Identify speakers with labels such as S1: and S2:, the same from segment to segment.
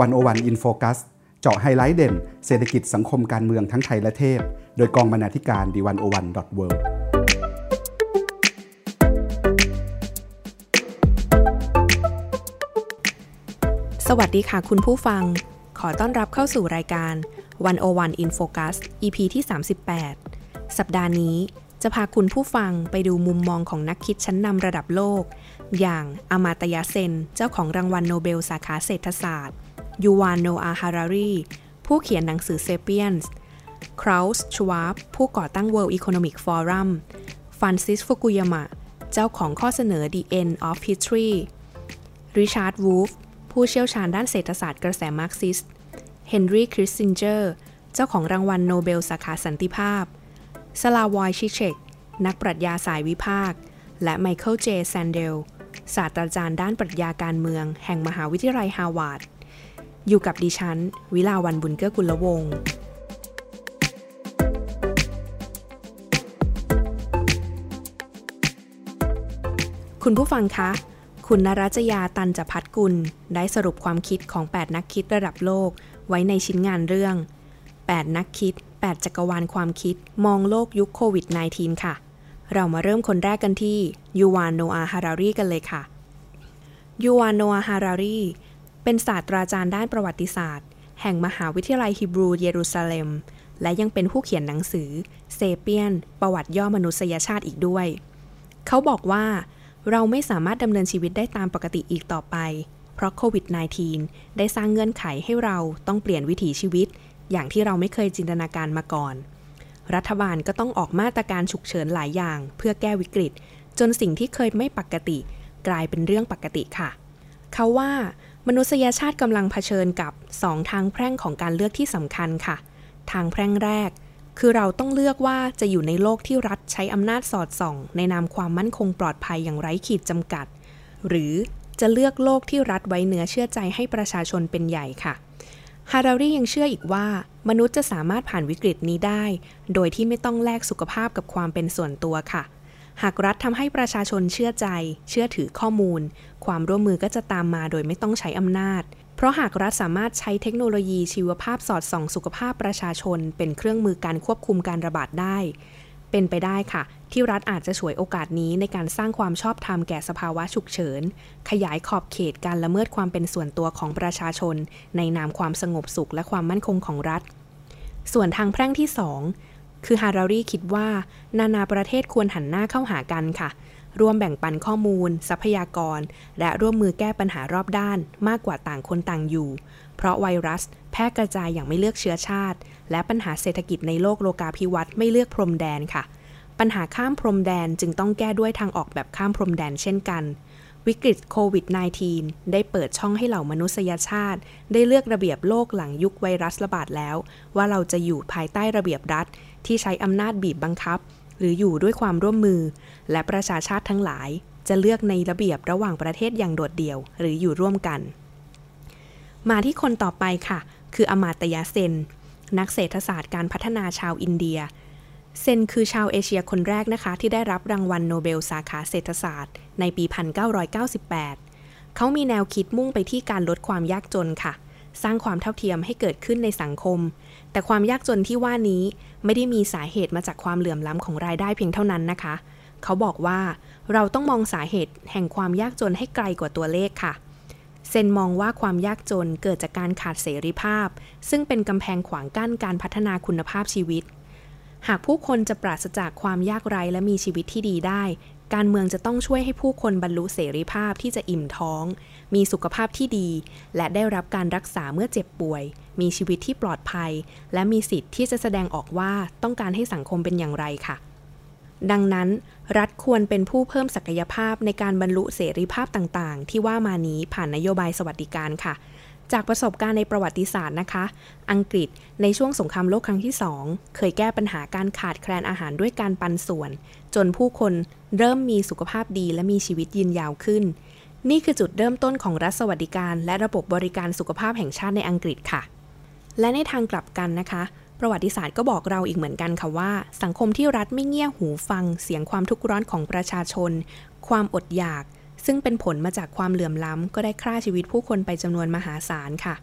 S1: One O One In Focus เจาะไฮไลท์เด่น เศรษฐกิจสังคมการเมืองทั้งไทยและเทศโดยกองบรรณาธิการ The One O One dot World วั
S2: สดีค่ะคุณผู้ฟัง ขอต้อนรับเข้าสู่รายการ 101 In Focus EP ที่ 38 สัปดาห์นี้จะพาคุณผู้ฟังไปดูมุมมองของนักคิดชั้นนำระดับโลก อย่างอมาตยาเซน เจ้าของรางวัลโนเบลสาขาเศรษฐศาสตร์ ยูวาล โนอาห์ แฮรารีผู้เขียนหนังสือ Sapiens เคลาส์ชวาบผู้ก่อตั้ง World Economic Forum ฟรานซิสฟุกุยามะ เจ้าของข้อเสนอ The End of History ริชาร์ดวูล์ฟฟ์ผู้เชี่ยวชาญด้านเศรษฐศาสตร์กระแสมาร์กซิสต์ เฮนรี่ คิสซินเจอร์ เจ้าของรางวัลโนเบลสาขาสันติภาพ สลาวอยชิเชก นักปรัชญาสายวิพากษ์ และไมเคิลเจแซนเดล ศาสตราจารย์ด้านปรัชญาการเมือง แห่งมหาวิทยาลัยฮาวาด อยู่กับดิฉัน วิลาวันบุญเกื้อกุลวงศ์คุณผู้ฟังคะ คุณนรัจยาตันจพัฒกุล ได้สรุปความคิดของ 8 นักคิดระดับโลก ไว้ในชิ้นงานเรื่อง 8 นักคิด 8 จักรวาลความคิด มองโลกยุคโควิด -19 ค่ะ เรามาเริ่มคนแรกกันที่ยูวานโนอาฮารารีกันเลยค่ะยูวานโนอาฮารารี เป็นศาสตราจารย์ด้านประวัติศาสตร์ แห่งมหาวิทยาลัยฮิบรูเยรูซาเล็ม และยังเป็นผู้เขียนหนังสือเซเปียน ประวัติย่อมนุษยชาติอีกด้วย เขาบอกว่า เราไม่สามารถดำเนินชีวิตได้ตามปกติอีกต่อไป เพราะโควิด -19 ได้สร้างเงื่อนไขให้เราต้องเปลี่ยนวิถีชีวิต อย่างที่เราไม่เคยจินตนาการมาก่อน รัฐบาลก็ต้องออกมาตรการฉุกเฉินหลายอย่าง เพื่อแก้วิกฤต จนสิ่งที่เคยไม่ปกติ กลายเป็นเรื่องปกติค่ะ เขาว่า มนุษยชาติกำลังเผชิญกับสองทางแพร่งของการเลือกที่สำคัญค่ะ ทางแพร่งแรก คือเราต้องเลือกว่าจะอยู่ในโลกที่รัฐใช้อำนาจสอดส่อง ในนามความมั่นคงปลอดภัยอย่างไร้ขีดจำกัด หรือจะเลือกโลกที่รัฐไว้เนื้อเชื่อใจให้ประชาชนเป็นใหญ่ค่ะฮารารียังเชื่ออีกว่า มนุษย์จะสามารถผ่านวิกฤตนี้ได้ โดยที่ไม่ต้องแลกสุขภาพกับความเป็นส่วนตัวค่ะ หากรัฐทำให้ประชาชนเชื่อใจ เชื่อถือข้อมูล ความร่วมมือก็จะตามมาโดยไม่ต้องใช้อำนาจ เพราะหากรัฐสามารถใช้เทคโนโลยีชีวภาพสอดส่องสุขภาพประชาชน เป็นเครื่องมือการควบคุมการระบาดได้ เป็นไปได้ค่ะ ที่รัฐอาจจะฉวยโอกาสนี้ในการสร้างความชอบธรรมแก่สภาวะฉุกเฉิน ขยายขอบเขตการละเมิดความเป็นส่วนตัวของประชาชน ในนามความสงบสุขและความมั่นคงของรัฐ ส่วนทางแพร่งที่2 คือฮารารีคิดว่า นานาประเทศควรหันหน้าเข้าหากันค่ะ ร่วมแบ่งปันข้อมูล ทรัพยากร และร่วมมือแก้ปัญหารอบด้าน มากกว่าต่างคนต่างอยู่ เพราะไวรัส แพร่กระจายอย่างไม่เลือกเชื้อชาติ และปัญหาเศรษฐกิจในโลกโลกาภิวัตน์ไม่เลือกพรมแดนค่ะ ปัญหาข้ามพรมแดนจึงต้องแก้ด้วยทางออกแบบข้ามพรมแดนเช่นกันวิกฤตโควิด -19 ได้เปิดช่องให้เหล่ามนุษยชาติ ได้เลือกระเบียบโลกหลังยุคไวรัสระบาดแล้ว ว่าเราจะอยู่ภายใต้ระเบียบรัฐ ที่ใช้อำนาจบีบบังคับ หรืออยู่ด้วยความร่วมมือ และประชาชาติทั้งหลาย จะเลือกในระเบียบระหว่างประเทศอย่างโดดเดี่ยว หรืออยู่ร่วมกัน มาที่คนต่อไปค่ะ คืออมาตยาเซน นักเศรษฐศาสตร์การพัฒนาชาวอินเดียเซนคือชาวเอเชียคนแรกนะคะ ที่ได้รับรางวัลโนเบลสาขาเศรษฐศาสตร์ ในปี 1998 เขามีแนวคิดมุ่งไปที่การลดความยากจนค่ะ สร้างความเท่าเทียมให้เกิดขึ้นในสังคม แต่ความยากจนที่ว่านี้ไม่ได้มีสาเหตุมาจากความเหลื่อมล้ำของรายได้เพียงเท่านั้นนะคะ เขาบอกว่าเราต้องมองสาเหตุแห่งความยากจนให้ไกลกว่าตัวเลขค่ะ เซนมองว่าความยากจนเกิดจากการขาดเสรีภาพ ซึ่งเป็นกำแพงขวางกั้นการพัฒนาคุณภาพชีวิต หากผู้คนจะปราศจากความยากไร้และมีชีวิตที่ดีได้ การเมืองจะต้องช่วยให้ผู้คนบรรลุเสรีภาพที่จะอิ่มท้อง มีสุขภาพที่ดี และได้รับการรักษาเมื่อเจ็บป่วย มีชีวิตที่ปลอดภัย และมีสิทธิ์ที่จะแสดงออกว่าต้องการให้สังคมเป็นอย่างไรค่ะ ดังนั้น รัฐควรเป็นผู้เพิ่มศักยภาพในการบรรลุเสรีภาพต่างๆ ที่ว่ามานี้ผ่านนโยบายสวัสดิการค่ะจากประสบการณ์ในประวัติศาสตร์นะคะ อังกฤษในช่วงสงครามโลกครั้งที่สองเคยแก้ปัญหาการขาดแคลนอาหารด้วยการปันส่วน จนผู้คนเริ่มมีสุขภาพดีและมีชีวิตยืนยาวขึ้น นี่คือจุดเริ่มต้นของรัฐสวัสดิการ และระบบบริการสุขภาพแห่งชาติในอังกฤษค่ะ และในทางกลับกันนะคะ ประวัติศาสตร์ก็บอกเราอีกเหมือนกันค่ะว่า สังคมที่รัฐไม่เงี่ยหูฟัง เสียงความทุกข์ร้อนของประชาชน ความอดอยาก ซึ่งเป็นผลมาจากความเหลื่อมล้ำ ก็ได้ฆ่าชีวิตผู้คนไปจำนวนมหาศาลค่ะ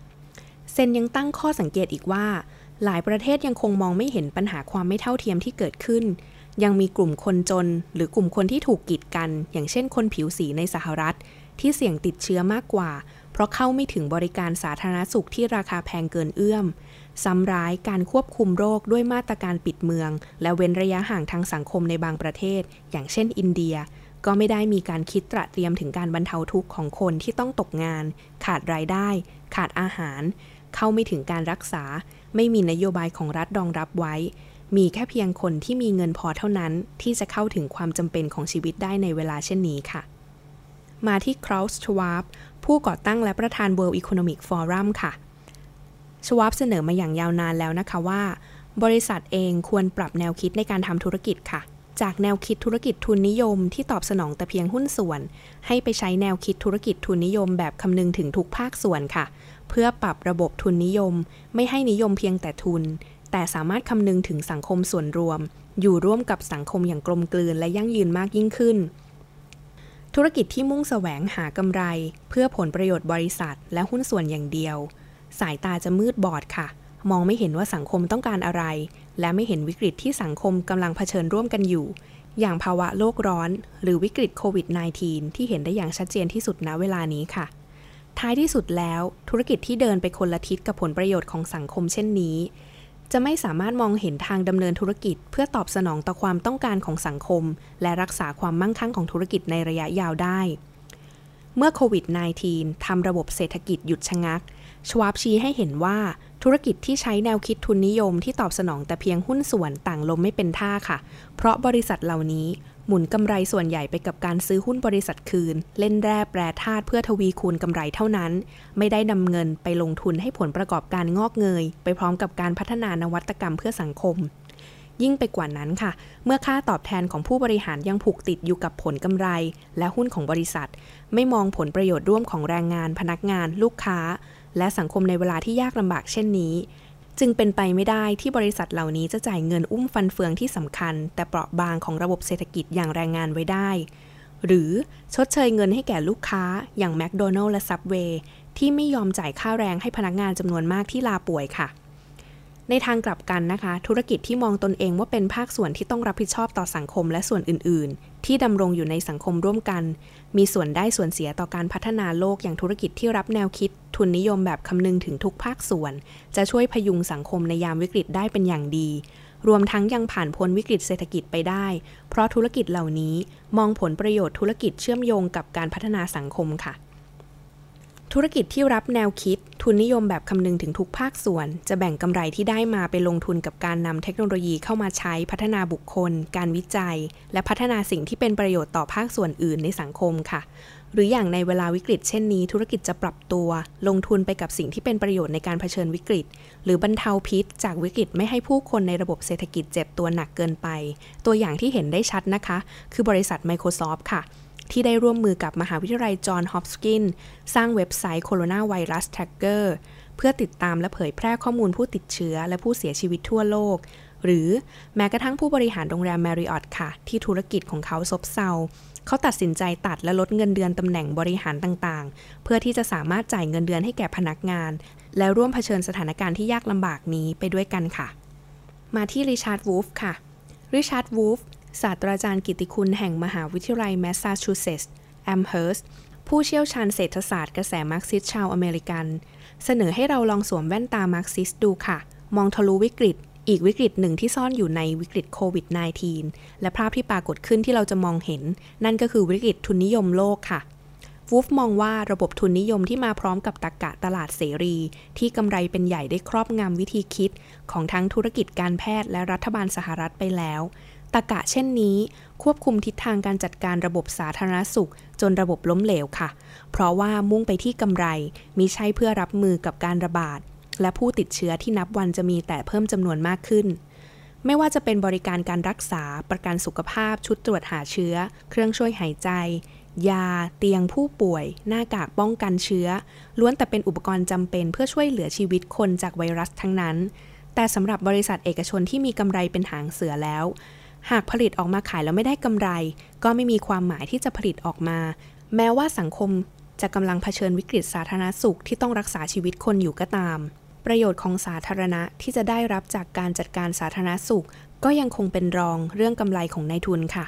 S2: เซนยังตั้งข้อสังเกตอีกว่า หลายประเทศยังคงมองไม่เห็นปัญหาความไม่เท่าเทียมที่เกิดขึ้นยังมีกลุ่มคนจน หรือกลุ่มคนที่ถูกกีดกัน อย่างเช่นคนผิวสีในสหรัฐ ที่เสี่ยงติดเชื้อมากกว่า เพราะเข้าไม่ถึงบริการสาธารณสุขที่ราคาแพงเกินเอื้อม ซ้ำร้ายการควบคุมโรคด้วยมาตรการปิดเมือง และเว้นระยะห่างทางสังคมในบางประเทศ อย่างเช่นอินเดีย ก็ไม่ได้มีการคิดตระเตรียมถึงการบรรเทาทุกข์ของคนที่ต้องตกงาน ขาดรายได้ ขาดอาหาร เข้าไม่ถึงการรักษา ไม่มีนโยบายของรัฐรองรับไว้มีแค่เพียงคนที่มีเงินพอเท่านั้น ที่จะเข้าถึงความจำเป็นของชีวิตได้ในเวลาเช่นนี้ค่ะ มาที่คราวส์ชวาบผู้ก่อตั้งและประธาน World Economic Forum ค่ะชวาบเสนอมาอย่างยาวนานแล้วนะคะว่า บริษัทเองควรปรับแนวคิดในการทำธุรกิจค่ะ จากแนวคิดธุรกิจทุนนิยมที่ตอบสนองแต่เพียงหุ้นส่วน ให้ไปใช้แนวคิดธุรกิจทุนนิยมแบบคำนึงถึงทุกภาคส่วนค่ะ เพื่อปรับระบบทุนนิยม ไม่ให้นิยมเพียงแต่ทุน แต่สามารถคำนึงถึงสังคมส่วนรวม อยู่ร่วมกับสังคมอย่างกลมกลืนและยั่งยืนมากยิ่งขึ้น ธุรกิจที่มุ่งแสวงหากำไร เพื่อผลประโยชน์บริษัท และหุ้นส่วนอย่างเดียว สายตาจะมืดบอดค่ะ มองไม่เห็นว่าสังคมต้องการอะไร และไม่เห็นวิกฤตที่สังคมกำลังเผชิญร่วมกันอยู่ อย่างภาวะโลกร้อน หรือวิกฤตโควิด -19 ที่เห็นได้อย่างชัดเจนที่สุดณเวลานี้ค่ะ ท้ายที่สุดแล้ว ธุรกิจที่เดินไปคนละทิศกับผลประโยชน์ของสังคมเช่นนี้ จะไม่สามารถมองเห็นทางดำเนินธุรกิจ เพื่อตอบสนองต่อความต้องการของสังคม และรักษาความมั่งคั่งของธุรกิจในระยะยาวได้ เมื่อโควิด -19 ทำระบบเศรษฐกิจหยุดชะงัก ชวาบชี้ให้เห็นว่าธุรกิจที่ใช้แนวคิดทุนนิยมที่ตอบสนองแต่เพียงหุ้นส่วนต่างลมไม่เป็นท่าค่ะ เพราะบริษัทเหล่านี้ หมุนกำไรส่วนใหญ่ไปกับการซื้อหุ้นบริษัทคืน เล่นแร่แปรธาตุเพื่อทวีคูณกำไรเท่านั้น ไม่ได้นำเงินไปลงทุนให้ผลประกอบการงอกเงย ไปพร้อมกับการพัฒนานวัตกรรมเพื่อสังคม ยิ่งไปกว่านั้นค่ะ เมื่อค่าตอบแทนของผู้บริหารยังผูกติดอยู่กับผลกำไร และหุ้นของบริษัท ไม่มองผลประโยชน์ร่วมของแรงงาน พนักงาน ลูกค้า และสังคมในเวลาที่ยากลำบากเช่นนี้ จึงเป็นไปไม่ได้ที่บริษัทเหล่านี้จะจ่ายเงินอุ้มฟันเฟืองที่สำคัญ แต่เปราะบางของระบบเศรษฐกิจอย่างแรงงานไว้ได้ หรือชดเชยเงินให้แก่ลูกค้าอย่างแมคโดนัลล์และซับเวย์ที่ไม่ยอมจ่ายค่าแรงให้พนักงานจำนวนมากที่ลาป่วยค่ะ ในทางกลับกันนะคะ ธุรกิจที่มองตนเองว่าเป็นภาคส่วนที่ต้องรับผิดชอบต่อสังคมและส่วนอื่น ๆ ที่ดำรงอยู่ในสังคมร่วมกัน มีส่วนได้ส่วนเสียต่อการพัฒนาโลกอย่างธุรกิจที่รับแนวคิด ทุนนิยมแบบคำนึงถึงทุกภาคส่วน จะช่วยพยุงสังคมในยามวิกฤตได้เป็นอย่างดี รวมทั้งยังผ่านพ้นวิกฤตเศรษฐกิจไปได้ เพราะธุรกิจเหล่านี้มองผลประโยชน์ธุรกิจเชื่อมโยงกับการพัฒนาสังคมค่ะ ธุรกิจที่รับแนวคิด ทุนนิยมแบบคำนึงถึงทุกภาคส่วน จะแบ่งกำไรที่ได้มาไปลงทุนกับการนำเทคโนโลยีเข้ามาใช้พัฒนาบุคคล การวิจัย และพัฒนาสิ่งที่เป็นประโยชน์ต่อภาคส่วนอื่นในสังคมค่ะ หรืออย่างในเวลาวิกฤตเช่นนี้ ธุรกิจจะปรับตัว ลงทุนไปกับสิ่งที่เป็นประโยชน์ในการเผชิญวิกฤต หรือบรรเทาพิษ จากวิกฤตไม่ให้ผู้คนในระบบเศรษฐกิจเจ็บตัวหนักเกินไป ตัวอย่างที่เห็นได้ชัดนะคะ คือบริษัท Microsoft ค่ะ ที่ได้ร่วมมือกับมหาวิทยาลัยจอห์นฮอปกินสร้างเว็บไซต์ Corona Virus Tracker เพื่อติดตามและเผยแพร่ข้อมูลผู้ติดเชื้อและผู้เสียชีวิตทั่วโลก หรือแม้กระทั่งผู้บริหารโรงแรม Marriott ค่ะ ที่ธุรกิจของเขาซบเซาเขาตัดสินใจตัดและลดเงินเดือนตำแหน่งบริหารต่างๆ เพื่อที่จะสามารถจ่ายเงินเดือนให้แก่พนักงาน และร่วมเผชิญสถานการณ์ที่ยากลำบากนี้ไปด้วยกันค่ะ มาที่ริชาร์ดวูฟค่ะริชาร์ดวูฟ ศาสตราจารย์กิตติคุณแห่งมหาวิทยาลัยแมสซาชูเซตส์แอมเฮิร์สต์ผู้เชี่ยวชาญเศรษฐศาสตร์กระแสมาร์กซิสต์ชาวอเมริกัน เสนอให้เราลองสวมแว่นตามาร์กซิสดูค่ะ มองทะลุวิกฤต อีกวิกฤตหนึ่งที่ซ่อนอยู่ในวิกฤตโควิด -19 และภาพที่ปรากฏขึ้นที่เราจะมองเห็น นั่นก็คือวิกฤตทุนนิยมโลกค่ะวูฟมองว่าระบบทุนนิยมที่มาพร้อมกับตรกกะตลาดเสรี ที่กำไรเป็นใหญ่ได้ครอบงำวิธีคิด ของทั้งธุรกิจการแพทย์และรัฐบาลสหรัฐไปแล้ว ตรกกะเช่นนี้ ควบคุมทิศทางการจัดการระบบสาธารณสุข จนระบบล้มเหลวค่ะ เพราะว่ามุ่งไปที่กำไรมิใช่เพื่อรับมือกับการระบาด และผู้ติดเชื้อที่นับวันจะมีแต่เพิ่มจำนวนมากขึ้น ไม่ว่าจะเป็นบริการการรักษา ประกันสุขภาพ ชุดตรวจหาเชื้อ เครื่องช่วยหายใจ ยา เตียงผู้ป่วย หน้ากากป้องกันเชื้อ ล้วนแต่เป็นอุปกรณ์จำเป็นเพื่อช่วยเหลือชีวิตคนจากไวรัสทั้งนั้นแต่สำหรับบริษัทเอกชนที่มีกำไรเป็นหางเสือแล้ว หากผลิตออกมาขายแล้วไม่ได้กำไร ก็ไม่มีความหมายที่จะผลิตออกมา แม้ว่าสังคมจะกำลังเผชิญวิกฤตสาธารณสุขที่ต้องรักษาชีวิตคนอยู่ก็ตาม ประโยชน์ของสาธารณะที่จะได้รับจากการจัดการสาธารณสุข ก็ยังคงเป็นรองเรื่องกำไรของนายทุนค่ะ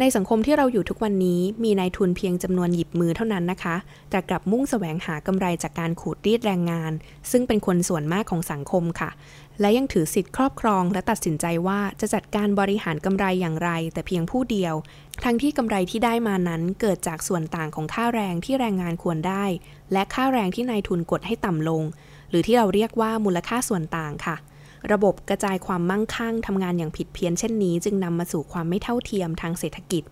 S2: ในสังคมที่เราอยู่ทุกวันนี้มีนายทุนเพียงจำนวนหยิบมือเท่านั้นนะคะ แต่กลับมุ่งแสวงหากำไรจากการขูดรีดแรงงาน ซึ่งเป็นคนส่วนมากของสังคมค่ะ และยังถือสิทธิ์ครอบครอง และตัดสินใจว่าจะจัดการบริหารกำไรอย่างไร แต่เพียงผู้เดียว ทั้งที่กำไรที่ได้มานั้นเกิดจากส่วนต่างของค่าแรงที่แรงงานควรได้ และค่าแรงที่นายทุนกดให้ต่ำลง หรือที่เราเรียกว่ามูลค่าส่วนต่างค่ะ ระบบกระจายความมั่งคั่งทำงานอย่างผิดเพี้ยนเช่นนี้ จึงนำมาสู่ความไม่เท่าเทียมทางเศรษฐกิจ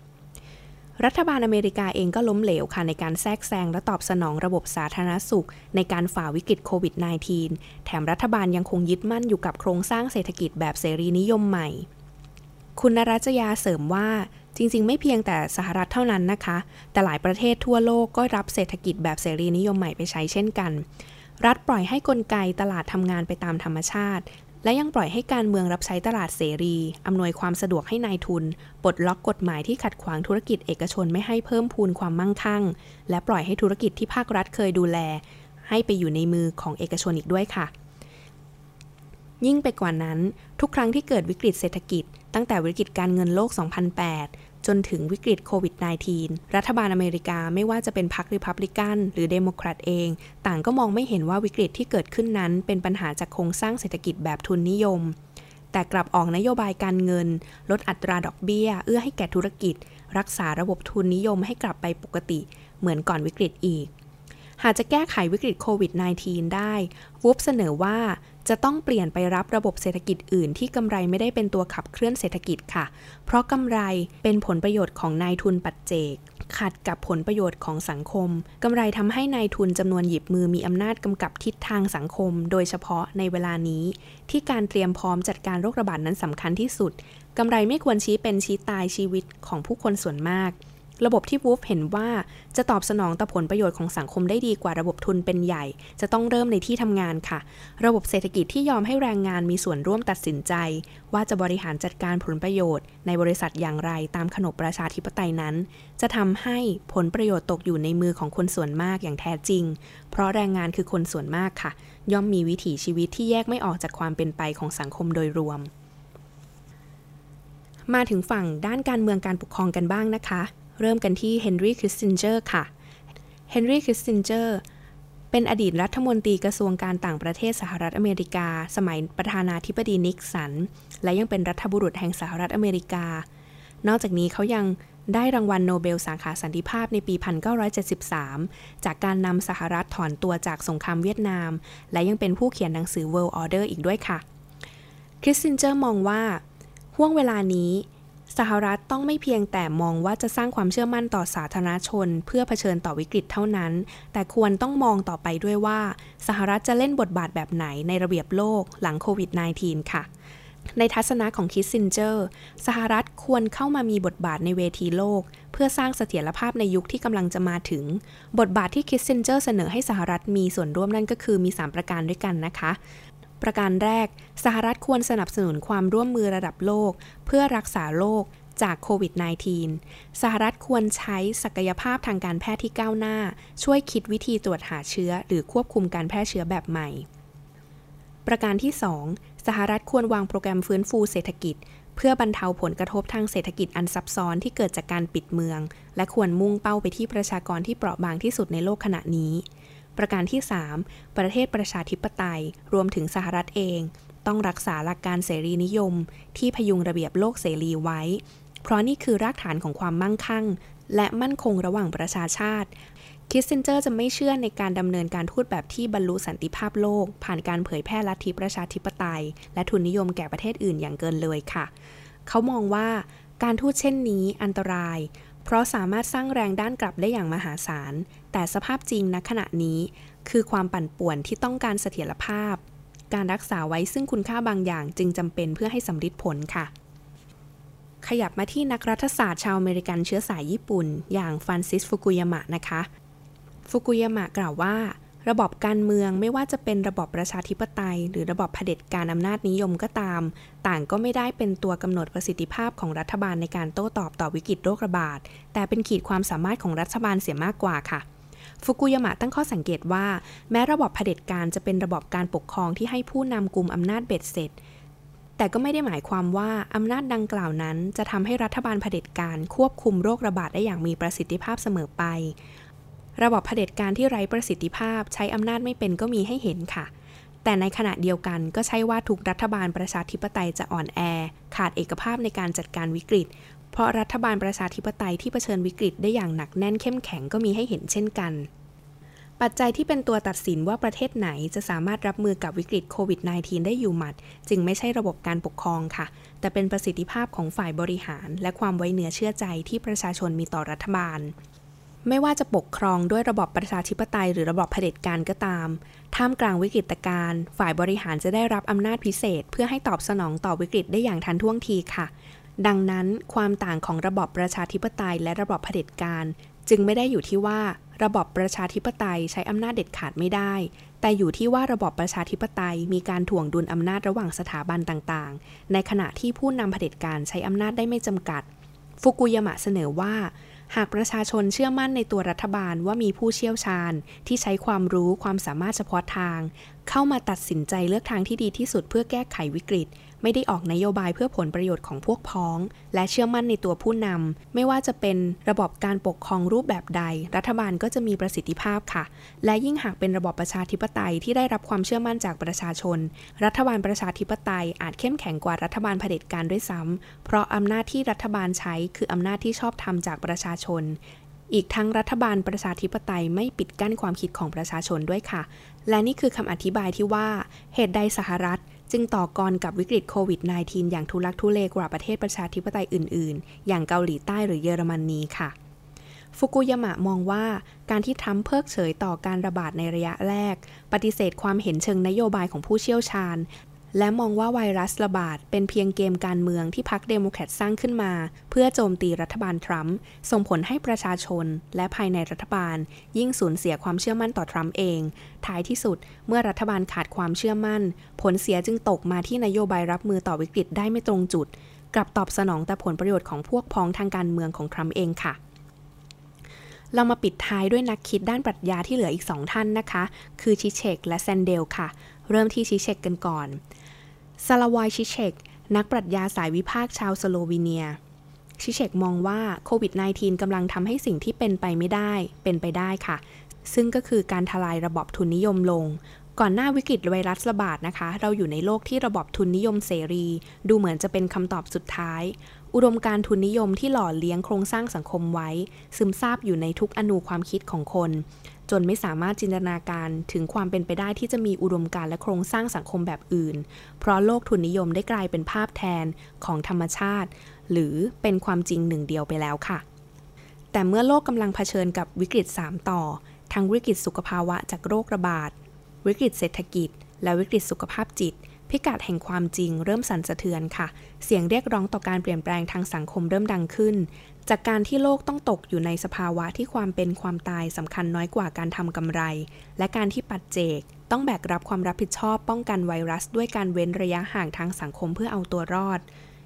S2: รัฐบาลอเมริกาเองก็ล้มเหลวค่ะในการแทรกแซงและตอบสนองระบบสาธารณสุข ในการฝ่าวิกฤตโควิด -19 แถมรัฐบาลยังคงยึดมั่นอยู่กับโครงสร้างเศรษฐกิจแบบเสรีนิยมใหม่ คุณนรัจยาเสริมว่าจริง ๆ ไม่เพียงแต่สหรัฐเท่านั้นนะคะ แต่หลายประเทศทั่วโลกก็รับเศรษฐกิจแบบเสรีนิยมใหม่ไปใช้เช่นกัน รัฐปล่อยให้กลไกตลาดทำงานไปตามธรรมชาติ และยังปล่อยให้การเมืองรับใช้ตลาดเสรี อำนวยความสะดวกให้นายทุน ปลดล็อกกฎหมายที่ขัดขวางธุรกิจเอกชนไม่ให้เพิ่มพูนความมั่งคั่ง และปล่อยให้ธุรกิจที่ภาครัฐเคยดูแล ให้ไปอยู่ในมือของเอกชนอีกด้วยค่ะ ยิ่งไปกว่านั้น ทุกครั้งที่เกิดวิกฤตเศรษฐกิจ ตั้งแต่วิกฤตการเงินโลก 2008 จนถึงวิกฤตโควิด -19 รัฐบาลอเมริกาไม่ว่าจะเป็นพรรคริพับลิกันหรือเดโมแครตเอง ต่างก็มองไม่เห็นว่าวิกฤตที่เกิดขึ้นนั้น เป็นปัญหาจากโครงสร้างเศรษฐกิจแบบทุนนิยม แต่กลับออกนโยบายการเงิน ลดอัตราดอกเบี้ย เอื้อให้แก่ธุรกิจ รักษาระบบทุนนิยมให้กลับไปปกติ เหมือนก่อนวิกฤตอีก หากจะแก้ไขวิกฤตโควิด -19 ได้วูฟเสนอว่า จะต้องเปลี่ยนไปรับระบบเศรษฐกิจอื่นที่กำไรไม่ได้เป็นตัวขับเคลื่อนเศรษฐกิจค่ะ เพราะกำไรเป็นผลประโยชน์ของนายทุนปัจเจก ขัดกับผลประโยชน์ของสังคมกำไรทำให้นายทุนจำนวนหยิบมือมีอำนาจกำกับทิศทางสังคม โดยเฉพาะในเวลานี้ ที่การเตรียมพร้อมจัดการโรคระบาดนั้นสำคัญที่สุดกำไรไม่ควรชี้เป็นชี้ตายชีวิตของผู้คนส่วนมาก ระบบที่วูฟเห็นว่าจะตอบสนองต่อผลประโยชน์ของสังคมได้ดีกว่าระบบทุนเป็นใหญ่ จะต้องเริ่มในที่ทำงานค่ะ ระบบเศรษฐกิจที่ยอมให้แรงงานมีส่วนร่วมตัดสินใจ ว่าจะบริหารจัดการผลประโยชน์ ในบริษัทอย่างไรตามขนบประชาธิปไตยนั้น จะทำให้ผลประโยชน์ตกอยู่ในมือของคนส่วนมากอย่างแท้จริง เพราะแรงงานคือคนส่วนมากค่ะ ย่อมมีวิถีชีวิตที่แยกไม่ออกจากความเป็นไปของสังคมโดยรวมมาถึงฝั่งด้านการเมืองการปกครองกันบ้างนะคะ เริ่มกันที่เฮนรี่คริสตินเจอร์ค่ะ เฮนรี่คริสตินเจอร์เป็นอดีตรัฐมนตรีกระทรวงการต่างประเทศสหรัฐอเมริกา สมัยประธานาธิบดีนิกสัน และยังเป็นรัฐบุรุษแห่งสหรัฐอเมริกา นอกจากนี้เขายังได้รางวัลโนเบลสาขาสันติภาพในปี 1973 จากการนำสหรัฐถอนตัวจากสงครามเวียดนาม และยังเป็นผู้เขียนหนังสือ World Order อีกด้วยค่ะ คิสซินเจอร์มองว่า ห้วงเวลานี้ สหรัฐต้องไม่เพียงแต่มองว่าจะสร้างความเชื่อมั่นต่อสาธารณชน เพื่อเผชิญต่อวิกฤตเท่านั้น แต่ควรต้องมองต่อไปด้วยว่า สหรัฐจะเล่นบทบาทแบบไหนในระเบียบโลกหลังโควิด -19 ค่ะ ในทัศนะของคิสซินเจอร์ สหรัฐควรเข้ามามีบทบาทในเวทีโลก เพื่อสร้างเสถียรภาพในยุคที่กำลังจะมาถึง บทบาทที่คิสซินเจอร์เสนอให้สหรัฐมีส่วนร่วมนั่นก็คือมี 3 ประการด้วยกันนะคะ ประการแรก สหรัฐควรสนับสนุนความร่วมมือระดับโลก เพื่อรักษาโลกจากโควิด -19 สหรัฐควรใช้ศักยภาพทางการแพทย์ที่ก้าวหน้า ช่วยคิดวิธีตรวจหาเชื้อ หรือควบคุมการแพร่เชื้อแบบใหม่ ประการที่ 2 สหรัฐควรวางโปรแกรมฟื้นฟูเศรษฐกิจ เพื่อบรรเทาผลกระทบทางเศรษฐกิจอันซับซ้อนที่เกิดจากการปิดเมือง และควรมุ่งเป้าไปที่ประชากรที่เปราะบางที่สุดในโลกขณะนี้ ประการที่ 3 ประเทศประชาธิปไตย รวมถึงสหรัฐเอง ต้องรักษาหลักการเสรีนิยม ที่พยุงระเบียบโลกเสรีไว้ เพราะนี่คือรากฐานของความมั่งคั่ง และมั่นคงระหว่างประชาชาติคิสซินเจอร์จะไม่เชื่อในการดำเนินการทูตแบบที่บรรลุสันติภาพโลก ผ่านการเผยแพร่ลัทธิประชาธิปไตย และทุนนิยมแก่ประเทศอื่นอย่างเกินเลยค่ะ เขามองว่าการทูตเช่นนี้อันตราย เพราะสามารถสร้างแรงด้านกลับได้อย่างมหาศาล แต่สภาพจริงณขณะนี้ คือความปั่นป่วนที่ต้องการเสถียรภาพ การรักษาไว้ซึ่งคุณค่าบางอย่างจึงจำเป็นเพื่อให้สำลิดผลค่ะ ขยับมาที่นักรัฐศาสตร์ชาวอเมริกันเชื้อสายญี่ปุ่น อย่างฟรานซิสฟุกุยามะนะคะ ฟุกุยามะกล่าวว่า ระบอบการเมืองไม่ว่าจะเป็นระบอบประชาธิปไตย หรือระบอบเผด็จการอำนาจนิยมก็ตาม ต่างก็ไม่ได้เป็นตัวกำหนดประสิทธิภาพของรัฐบาลในการโต้ตอบต่อวิกฤตโรคระบาด แต่เป็นขีดความสามารถของรัฐบาลเสียมากกว่าค่ะฟุกุยามะตั้งข้อสังเกตว่า แม้ระบอบเผด็จการจะเป็นระบอบการปกครองที่ให้ผู้นำกลุ่มอำนาจเบ็ดเสร็จ แต่ก็ไม่ได้หมายความว่าอำนาจดังกล่าวนั้น จะทำให้รัฐบาลเผด็จการควบคุมโรคระบาดได้อย่างมีประสิทธิภาพเสมอไป ระบอบเผด็จการที่ไร้ประสิทธิภาพใช้อำนาจไม่เป็นก็มีให้เห็นค่ะ แต่ในขณะเดียวกันก็ใช่ว่าทุกรัฐบาลประชาธิปไตยจะอ่อนแอ ขาดเอกภาพในการจัดการวิกฤต เพราะรัฐบาลประชาธิปไตยที่เผชิญวิกฤตได้อย่างหนักแน่นเข้มแข็งก็มีให้เห็นเช่นกัน ปัจจัยที่เป็นตัวตัดสินว่าประเทศไหนจะสามารถรับมือกับวิกฤตโควิด -19 ได้อยู่หมัด จึงไม่ใช่ระบบการปกครองค่ะ แต่เป็นประสิทธิภาพของฝ่ายบริหาร และความไว้เนื้อเชื่อใจที่ประชาชนมีต่อรัฐบาล ไม่ว่าจะปกครองด้วยระบอบประชาธิปไตยหรือระบอบเผด็จการก็ตาม ท่ามกลางวิกฤตการณ์ฝ่ายบริหารจะได้รับอำนาจพิเศษ เพื่อให้ตอบสนองต่อวิกฤตได้อย่างทันท่วงทีค่ะ ดังนั้นความต่างของระบอบประชาธิปไตยและระบอบเผด็จการ จึงไม่ได้อยู่ที่ว่าระบอบประชาธิปไตยใช้อำนาจเด็ดขาดไม่ได้ แต่อยู่ที่ว่าระบอบประชาธิปไตยมีการถ่วงดุลอำนาจระหว่างสถาบันต่างๆ ในขณะที่ผู้นำเผด็จการใช้อำนาจได้ไม่จำกัด ฟุกุยามะเสนอว่า หากประชาชนเชื่อมั่นในตัวรัฐบาลว่ามีผู้เชี่ยวชาญที่ใช้ความรู้ความสามารถเฉพาะทาง เข้ามาตัดสินใจเลือกทางที่ดีที่สุดเพื่อแก้ไขวิกฤต ไม่ได้ออกนโยบายเพื่อผลประโยชน์ของพวกพ้อง และเชื่อมั่นในตัวผู้นำไม่ว่าจะเป็นระบบการปกครองรูปแบบใด รัฐบาลก็จะมีประสิทธิภาพค่ะ และยิ่งหากเป็นระบบประชาธิปไตยที่ได้รับความเชื่อมั่นจากประชาชน รัฐบาลประชาธิปไตยอาจเข้มแข็งกว่ารัฐบาลเผด็จการด้วยซ้ำเพราะอำนาจที่รัฐบาลใช้คืออำนาจที่ชอบทำจากประชาชน อีกทั้งรัฐบาลประชาธิปไตยไม่ปิดกั้นความคิดของประชาชนด้วยค่ะ และนี่คือคำอธิบายที่ว่าเหตุใดสหรัฐจึงต่อกรกับวิกฤตโควิด -19 อย่างทุลักทุเลกว่าประเทศประชาธิปไตยอื่น ๆ อย่างเกาหลีใต้หรือเยอรมนีค่ะ ฟุกุยามะมองว่าการที่ทรัมป์เพิกเฉยต่อการระบาดในระยะแรก ปฏิเสธความเห็นเชิงนโยบายของผู้เชี่ยวชาญ และมองว่าไวรัสระบาดเป็นเพียงเกมการเมืองที่พรรคเดโมแครตสร้างขึ้นมา เพื่อโจมตีรัฐบาลทรัมป์ส่งผลให้ประชาชน และภายในรัฐบาล ยิ่งสูญเสียความเชื่อมั่นต่อทรัมป์เอง ท้ายที่สุดเมื่อรัฐบาลขาดความเชื่อมั่น ผลเสียจึงตกมาที่นโยบายรับมือต่อวิกฤตได้ไม่ตรงจุด กลับตอบสนองแต่ผลประโยชน์ของพวกพ้องทางการเมืองของทรัมป์เองค่ะเรามาปิดท้ายด้วยนักคิดด้านปรัชญาที่เหลืออีกสองท่านนะคะ คือชิเชกและแซนเดลค่ะ เริ่มที่ชิเชกกันก่อน ซาลาวอยชิเชก นักปรัชญาสายวิพากษ์ชาวสโลวีเนีย ชิเชกมองว่าโควิด -19 กำลังทำให้สิ่งที่เป็นไปไม่ได้ เป็นไปได้ค่ะ ซึ่งก็คือการทลายระบอบทุนนิยมลง ก่อนหน้าวิกฤตไวรัสระบาดนะคะ เราอยู่ในโลกที่ระบอบทุนนิยมเสรี ดูเหมือนจะเป็นคำตอบสุดท้าย อุดมการทุนนิยมที่หล่อเลี้ยงโครงสร้างสังคมไว้ ซึมซาบอยู่ในทุกอนูความคิดของคน จนไม่สามารถจินตนาการถึงความเป็นไปได้ที่จะมีอุดมการและโครงสร้างสังคมแบบอื่น เพราะโลกทุนนิยมได้กลายเป็นภาพแทนของธรรมชาติ หรือเป็นความจริงหนึ่งเดียวไปแล้วค่ะ แต่เมื่อโลกกำลังเผชิญกับวิกฤต 3 ต่อ ทั้งวิกฤตสุขภาวะจากโรคระบาด วิกฤตเศรษฐกิจ และวิกฤตสุขภาพจิต พิกัดแห่งความจริงเริ่มสั่นสะเทือนค่ะ เสียงเรียกร้องต่อการเปลี่ยนแปลงทางสังคมเริ่มดังขึ้น จากการที่โลกต้องตกอยู่ในสภาวะที่ความเป็นความตายสำคัญน้อยกว่าการทำกำไร และการที่ปัจเจกต้องแบกรับความรับผิดชอบป้องกันไวรัส ด้วยการเว้นระยะห่างทางสังคมเพื่อเอาตัวรอด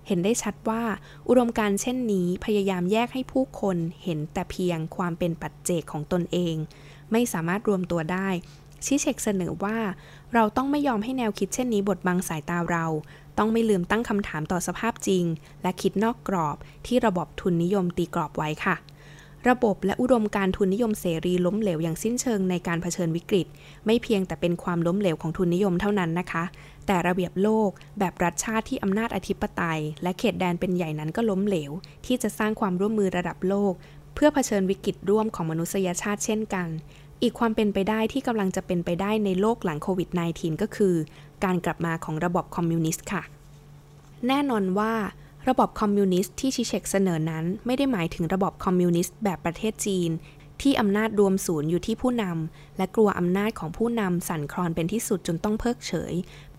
S2: เห็นได้ชัดว่า อุดมการณ์เช่นนี้พยายามแยกให้ผู้คนเห็นแต่เพียงความเป็นปัจเจกของตนเอง ไม่สามารถรวมตัวได้ ชิเชกเสนอว่า เราต้องไม่ยอมให้แนวคิดเช่นนี้บดบังสายตาเรา ต้องไม่ลืมตั้งคำถามต่อสภาพจริง และคิดนอกกรอบที่ระบบทุนนิยมตีกรอบไว้ค่ะระบบและอุดมการทุนนิยมเสรีล้มเหลวอย่างสิ้นเชิงในการเผชิญวิกฤต ไม่เพียงแต่เป็นความล้มเหลวของทุนนิยมเท่านั้นนะคะ แต่ระเบียบโลก แบบรัฐชาติที่อำนาจอธิปไตย และเขตแดนเป็นใหญ่นั้นก็ล้มเหลว ที่จะสร้างความร่วมมือระดับโลก เพื่อเผชิญวิกฤตร่วมของมนุษยชาติเช่นกัน อีกความเป็นไปได้ที่กำลังจะเป็นไปได้ในโลกหลังโควิด -19 ก็คือ การกลับมาของระบบคอมมิวนิสต์ค่ะ แน่นอนว่าระบบคอมมิวนิสต์ที่ชิเชกเสนอนั้นไม่ได้หมายถึงระบบคอมมิวนิสต์แบบประเทศจีน ที่อำนาจรวมศูนย์อยู่ที่ผู้นำและกลัวอำนาจของผู้นำสั่นคลอนเป็นที่สุดจนต้องเพิกเฉย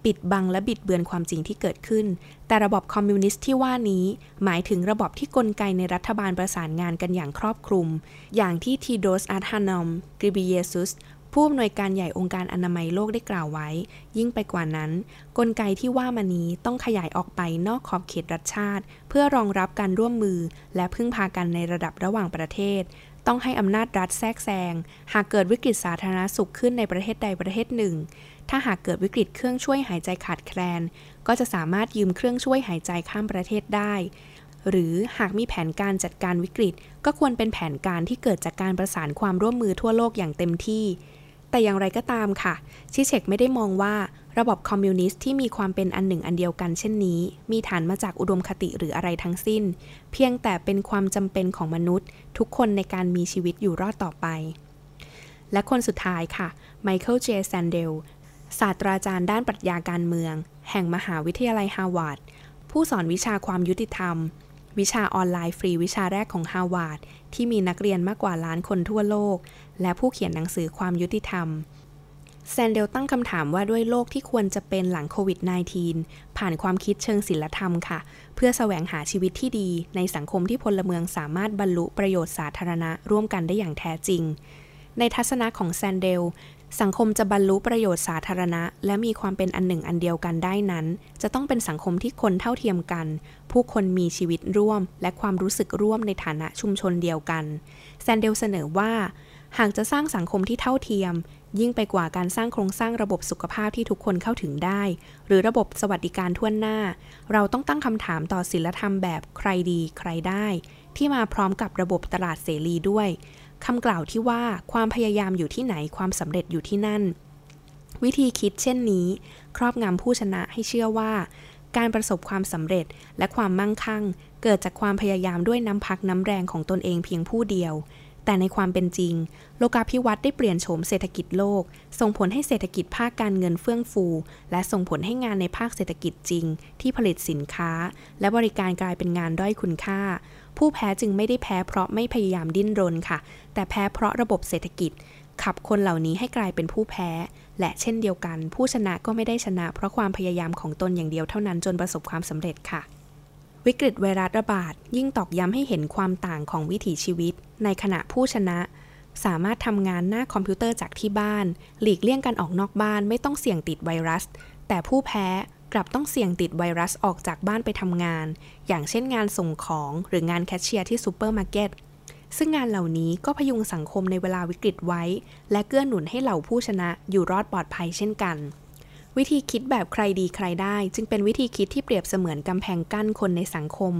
S2: ปิดบังและบิดเบือนความจริงที่เกิดขึ้น แต่ระบบคอมมิวนิสต์ที่ว่านี้ หมายถึงระบบที่กลไกในรัฐบาลประสานงานกันอย่างครอบคลุม อย่างที่เทดรอสอัดฮานอม เกเบรเยซุสผู้อำนวยการใหญ่องค์การอนามัยโลกได้กล่าวไว้ ยิ่งไปกว่านั้น กลไกที่ว่ามานี้ต้องขยายออกไปนอกขอบเขตรัฐชาติ เพื่อรองรับการร่วมมือ และพึ่งพากันในระดับระหว่างประเทศ ต้องให้อำนาจรัฐแทรกแซง หากเกิดวิกฤตสาธารณสุขขึ้นในประเทศใดประเทศหนึ่ง ถ้าหากเกิดวิกฤตเครื่องช่วยหายใจขาดแคลน ก็จะสามารถยืมเครื่องช่วยหายใจข้ามประเทศได้ หรือหากมีแผนการจัดการวิกฤต ก็ควรเป็นแผนการที่เกิดจากการประสานความร่วมมือทั่วโลกอย่างเต็มที่ แต่อย่างไรก็ตามค่ะ ชิเชกไม่ได้มองว่า ระบบคอมมิวนิสต์ที่มีความเป็นอันหนึ่งอันเดียวกันเช่นนี้ มีฐานมาจากอุดมคติหรืออะไรทั้งสิ้น เพียงแต่เป็นความจำเป็นของมนุษย์ ทุกคนในการมีชีวิตอยู่รอดต่อไป และคนสุดท้ายค่ะ ไมเคิลเจแซนเดล ศาสตราจารย์ด้านปรัชญาการเมือง แห่งมหาวิทยาลัยฮาร์วาร์ดผู้สอนวิชาความยุติธรรม วิชาออนไลน์ฟรีวิชาแรกของฮาร์วาร์ดที่มีนักเรียนมากกว่าล้านคนทั่วโลก และผู้เขียนหนังสือความยุติธรรม แซนเดลตั้งคำถามว่าด้วยโลกที่ควรจะเป็นหลังโควิด -19 ผ่านความคิดเชิงศิลธรรมค่ะ เพื่อแสวงหาชีวิตที่ดีในสังคมที่พลเมืองสามารถบรรลุประโยชน์สาธารณะร่วมกันได้อย่างแท้จริง ในทัศนะของแซนเดล สังคมจะบรรลุประโยชน์สาธารณะ และมีความเป็นอันหนึ่งอันเดียวกันได้นั้น จะต้องเป็นสังคมที่คนเท่าเทียมกัน ผู้คนมีชีวิตร่วม และความรู้สึกร่วมในฐานะชุมชนเดียวกัน แซนเดลเสนอว่าหากจะสร้างสังคมที่เท่าเทียม ยิ่งไปกว่าการสร้างโครงสร้างระบบสุขภาพที่ทุกคนเข้าถึงได้ หรือระบบสวัสดิการทั่วหน้า เราต้องตั้งคำถามต่อศิลธรรมแบบใครดีใครได้ ที่มาพร้อมกับระบบตลาดเสรีด้วยคำกล่าวที่ว่าความพยายามอยู่ที่ไหนความสำเร็จอยู่ที่นั่น วิธีคิดเช่นนี้ ครอบงำผู้ชนะให้เชื่อว่า การประสบความสำเร็จและความมั่งคั่ง เกิดจากความพยายามด้วยน้ำพักน้ำแรงของตนเองเพียงผู้เดียว แต่ในความเป็นจริง โลกาภิวัตน์ได้เปลี่ยนโฉมเศรษฐกิจโลก ส่งผลให้เศรษฐกิจภาคการเงินเฟื่องฟู และส่งผลให้งานในภาคเศรษฐกิจจริง ที่ผลิตสินค้า และบริการกลายเป็นงานด้อยคุณค่า ผู้แพ้จึงไม่ได้แพ้เพราะไม่พยายามดิ้นรนค่ะ แต่แพ้เพราะระบบเศรษฐกิจ ขับคนเหล่านี้ให้กลายเป็นผู้แพ้ และเช่นเดียวกัน ผู้ชนะก็ไม่ได้ชนะ เพราะความพยายามของตนอย่างเดียวเท่านั้นจนประสบความสำเร็จค่ะ วิกฤตไวรัสระบาดยิ่งตอกย้ำให้เห็นความต่างของวิถีชีวิต ในขณะผู้ชนะ สามารถทำงานหน้าคอมพิวเตอร์จากที่บ้าน หลีกเลี่ยงการออกนอกบ้านไม่ต้องเสี่ยงติดไวรัส แต่ผู้แพ้กลับต้องเสี่ยงติดไวรัสออกจากบ้านไปทำงาน อย่างเช่นงานส่งของหรืองานแคชเชียร์ที่ซูเปอร์มาร์เก็ตซึ่งงานเหล่านี้ก็พยุงสังคมในเวลาวิกฤตไว้ และเกื้อหนุนให้เหล่าผู้ชนะอยู่รอดปลอดภัยเช่นกัน วิธีคิดแบบใครดีใครได้ จึงเป็นวิธีคิดที่เปรียบเสมือนกำแพงกั้นคนในสังคม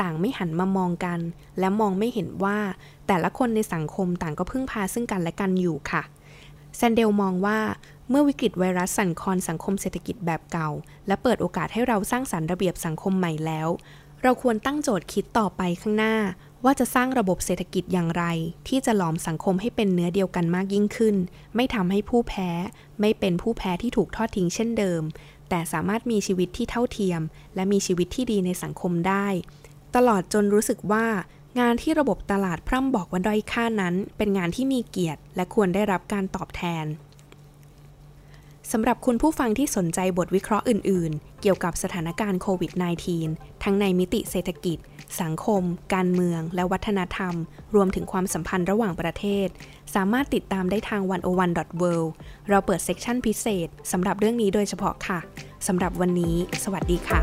S2: ต่างไม่หันมามองกัน และมองไม่เห็นว่า แต่ละคนในสังคมต่างก็พึ่งพาซึ่งกันและกันอยู่ค่ะแซนเดลมองว่าเมื่อวิกฤตไวรัสสั่นคลอนสังคมเศรษฐกิจแบบเก่า และเปิดโอกาสให้เราสร้างสรรค์ระเบียบสังคมใหม่แล้ว เราควรตั้งโจทย์คิดต่อไปข้างหน้า ว่าจะสร้างระบบเศรษฐกิจอย่างไร ที่จะหลอมสังคมให้เป็นเนื้อเดียวกันมากยิ่งขึ้น ไม่ทำให้ผู้แพ้ ไม่เป็นผู้แพ้ที่ถูกทอดทิ้งเช่นเดิม แต่สามารถมีชีวิตที่เท่าเทียม และมีชีวิตที่ดีในสังคมได้ ตลอดจนรู้สึกว่า งานที่ระบบตลาดพร่ำบอกว่าด้อยค่านั้น เป็นงานที่มีเกียรติ และควรได้รับการตอบแทน สำหรับคุณผู้ฟังที่สนใจบทวิเคราะห์อื่น ๆ เกี่ยวกับสถานการณ์โควิด -19 ทั้งในมิติเศรษฐกิจ สังคม การเมือง และวัฒนธรรม รวมถึงความสัมพันธ์ระหว่างประเทศ สามารถติดตามได้ทาง 101.world เราเปิดเซกชันพิเศษสำหรับเรื่องนี้โดยเฉพาะค่ะ สำหรับวันนี้ สวัสดีค่ะ